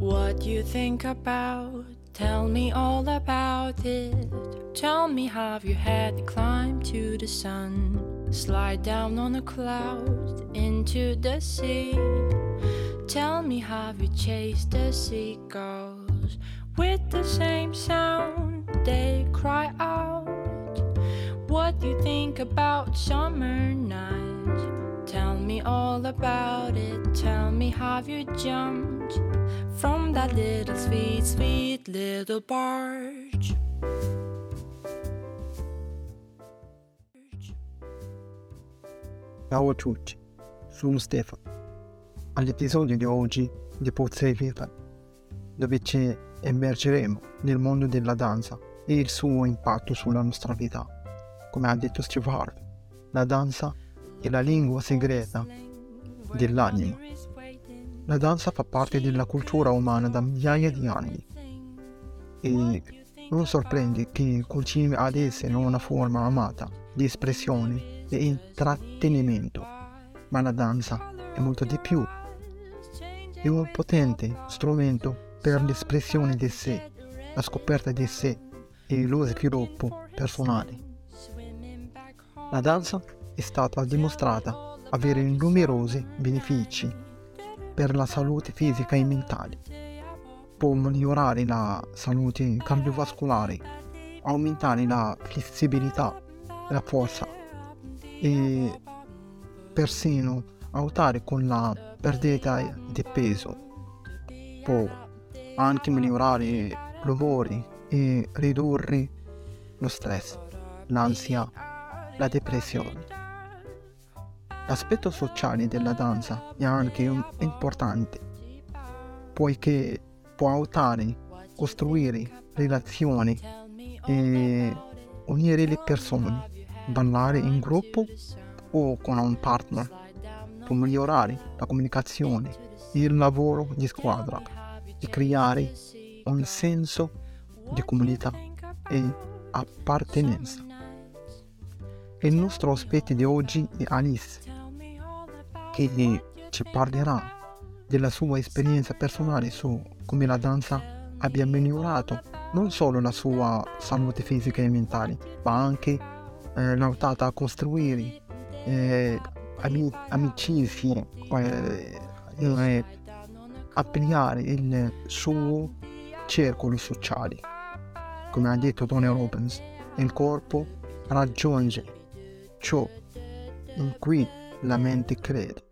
What you think about? Tell me all about it. Tell me how you had to climb to the sun, slide down on a cloud into the sea. Tell me how you chased the seagulls with the same sound they cry out. What you think about summer nights? Tell me all about it. Tell me how you jumped that little sweet, sweet little barge. Ciao a tutti, sono Stefano. All'episodio di oggi di Pozze Vita, dove ci immergeremo nel mondo della danza e il suo impatto sulla nostra vita. Come ha detto Steve Harvey, la danza è la lingua segreta dell'anima. La danza fa parte della cultura umana da migliaia di anni e non sorprende che continui ad essere una forma amata di espressione e intrattenimento, ma la danza è molto di più. È un potente strumento per l'espressione di sé, la scoperta di sé e lo sviluppo personale. La danza è stata dimostrata avere numerosi benefici per la salute fisica e mentale. Può migliorare la salute cardiovascolare, aumentare la flessibilità la forza e persino aiutare con la perdita di peso. Può anche migliorare l'umore e ridurre lo stress, l'ansia, la depressione. L'aspetto sociale della danza è anche importante, poiché può aiutare a costruire relazioni e unire le persone, ballare in gruppo o con un partner, può migliorare la comunicazione il lavoro di squadra e creare un senso di comunità e appartenenza. Il nostro ospite di oggi è Alice, che ci parlerà della sua esperienza personale su come la danza abbia migliorato non solo la sua salute fisica e mentale, ma anche eh, l'ha aiutata a costruire eh, ami- amicizie, eh, eh, ampliare il suo circolo sociale. Come ha detto Tony Robbins, il corpo raggiunge ciò in cui la mente crede.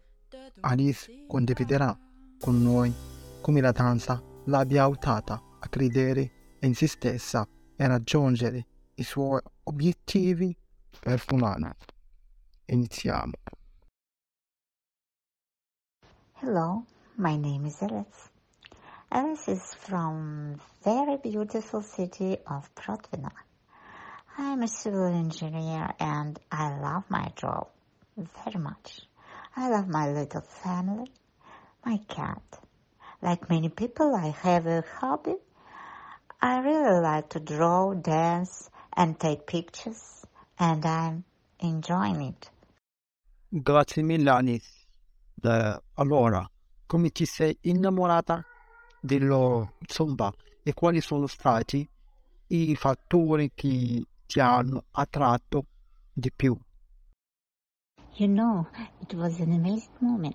Alice condividerà con noi come la danza l'abbia aiutata a credere in se stessa e raggiungere i suoi obiettivi personali. Iniziamo. Hello, my name is Alice. Alice is from very beautiful city of Protvina. I am a civil engineer and I love my job very much. I love my little family, my cat. Like many people, I have a hobby. I really like to draw, dance, and take pictures, and I'm enjoying it. Grazie mille Alice. Eh, allora, come ti sei innamorata dello Zumba e quali sono stati i fattori che ti hanno attratto di più? You know, it was an amazing moment.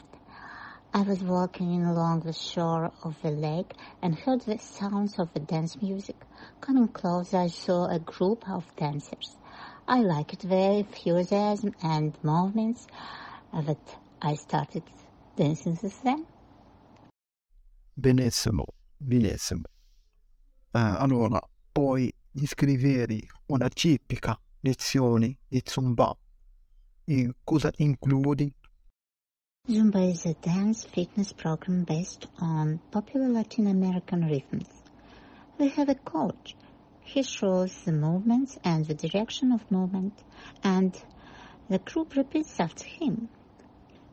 I was walking along the shore of the lake and heard the sounds of the dance music. Coming close, I saw a group of dancers. I liked their enthusiasm and movements that I started dancing with them. Benissimo, benissimo. Eh, allora, puoi descrivere una tipica lezione di Zumba e cosa includi? Zumba is a dance fitness program based on popular Latin American rhythms. We have a coach. He shows the movements and the direction of movement, and the group repeats after him.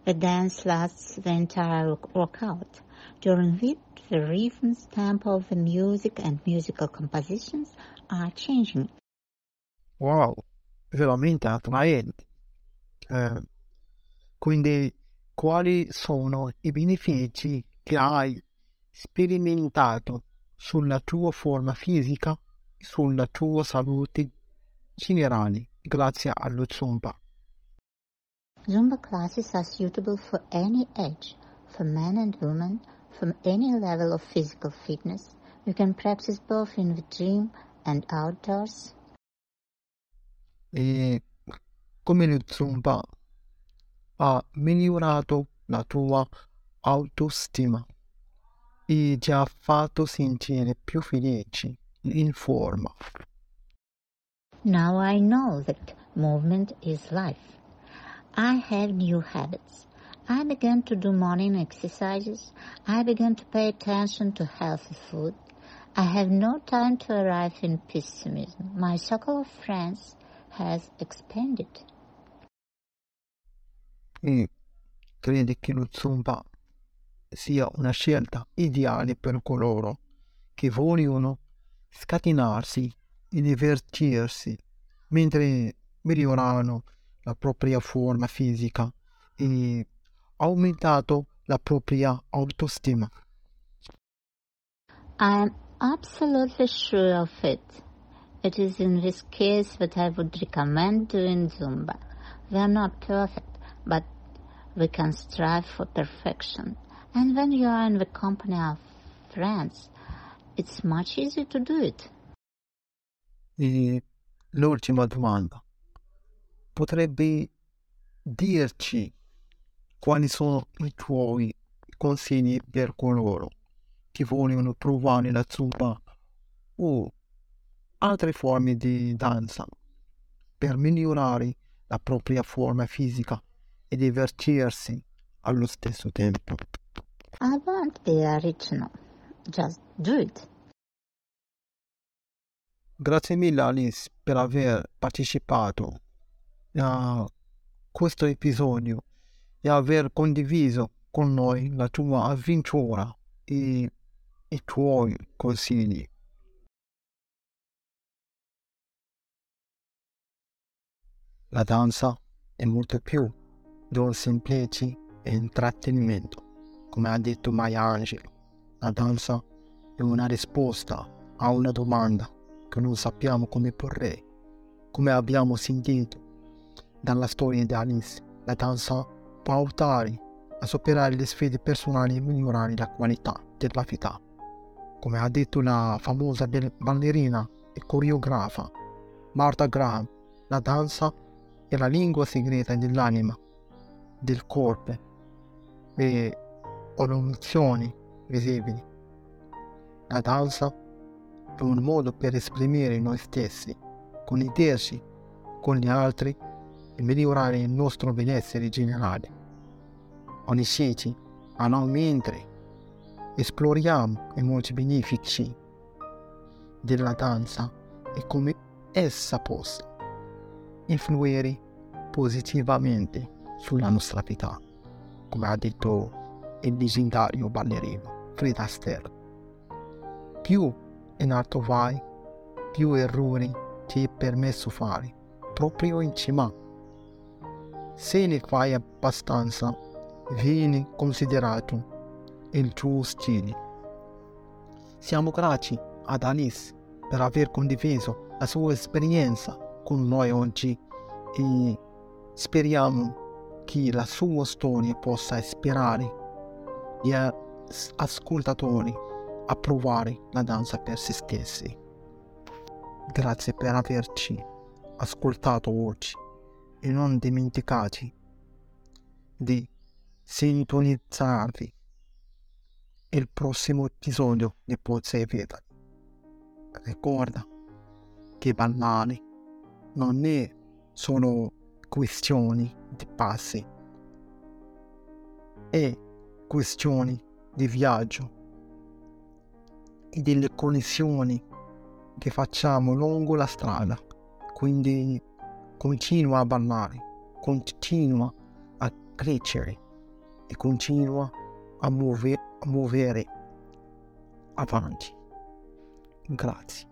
The dance lasts the entire workout, during which the rhythms, tempo of the music, and musical compositions are changing. Wow, veramente attraente. Eh, quindi, quali sono i benefici che hai sperimentato sulla tua forma fisica sulla tua salute generale grazie allo Zumba. Zumba classes are suitable for any age, for men and women, from any level of physical fitness. You can practice both in the gym and outdoors. E come lo Zumba ha migliorato la tua autostima e ti ha fatto sentire più in forma. Now I know that movement is life. I have new habits. I began to do morning exercises. I began to pay attention to healthy food. I have no time to arrive in pessimism. My circle of friends has expanded. E credi che lo Zumba sia una scelta ideale per coloro che vogliono scatenarsi e divertirsi mentre migliorano la propria forma fisica e aumentato la propria autostima. I am absolutely sure of it. It is in this case that I would recommend doing Zumba. We are not perfect, but we can strive for perfection. And when you are in the company of friends, it's much easier to do it. E l'ultima domanda. Potrebbe dirci quali sono i tuoi consigli per coloro che vogliono provare la zumba o altre forme di danza per migliorare la propria forma fisica e divertirsi allo stesso tempo. I won't be original. Just do it. Grazie mille Alice per aver partecipato a questo episodio e aver condiviso con noi la tua avventura e i tuoi consigli. La danza è molto più di un semplice intrattenimento, come ha detto Maya Angelou. La danza è una risposta a una domanda che non sappiamo come porre. Come abbiamo sentito dalla storia di Alice, la danza può aiutare a superare le sfide personali e migliorare la qualità della vita. Come ha detto la famosa ballerina e coreografa Martha Graham, la danza è la lingua segreta dell'anima, del corpo e emozioni visibili. La danza è un modo per esprimere noi stessi, connetterci con gli altri e migliorare il nostro benessere generale. Conoscete a noi mentre esploriamo i molti benefici della danza e come essa possa influire positivamente sulla nostra vita, come ha detto il leggendario ballerino Fred Astaire. Più in alto vai, più errori ti è permesso fare, proprio in cima. Se ne fai abbastanza, vieni considerato il tuo stile. Siamo grati ad Alice per aver condiviso la sua esperienza con noi oggi e speriamo che la sua storia possa ispirare gli ascoltatori a provare la danza per se stessi. Grazie per averci ascoltato oggi e non dimenticate di sintonizzarvi il prossimo episodio di Pozze e Vetali. Ricorda che ballare non è solo questioni di passi, è questioni di viaggio e delle connessioni che facciamo lungo la strada. Quindi continua a ballare, continua a crescere e continua a, muove, a muovere avanti. Grazie.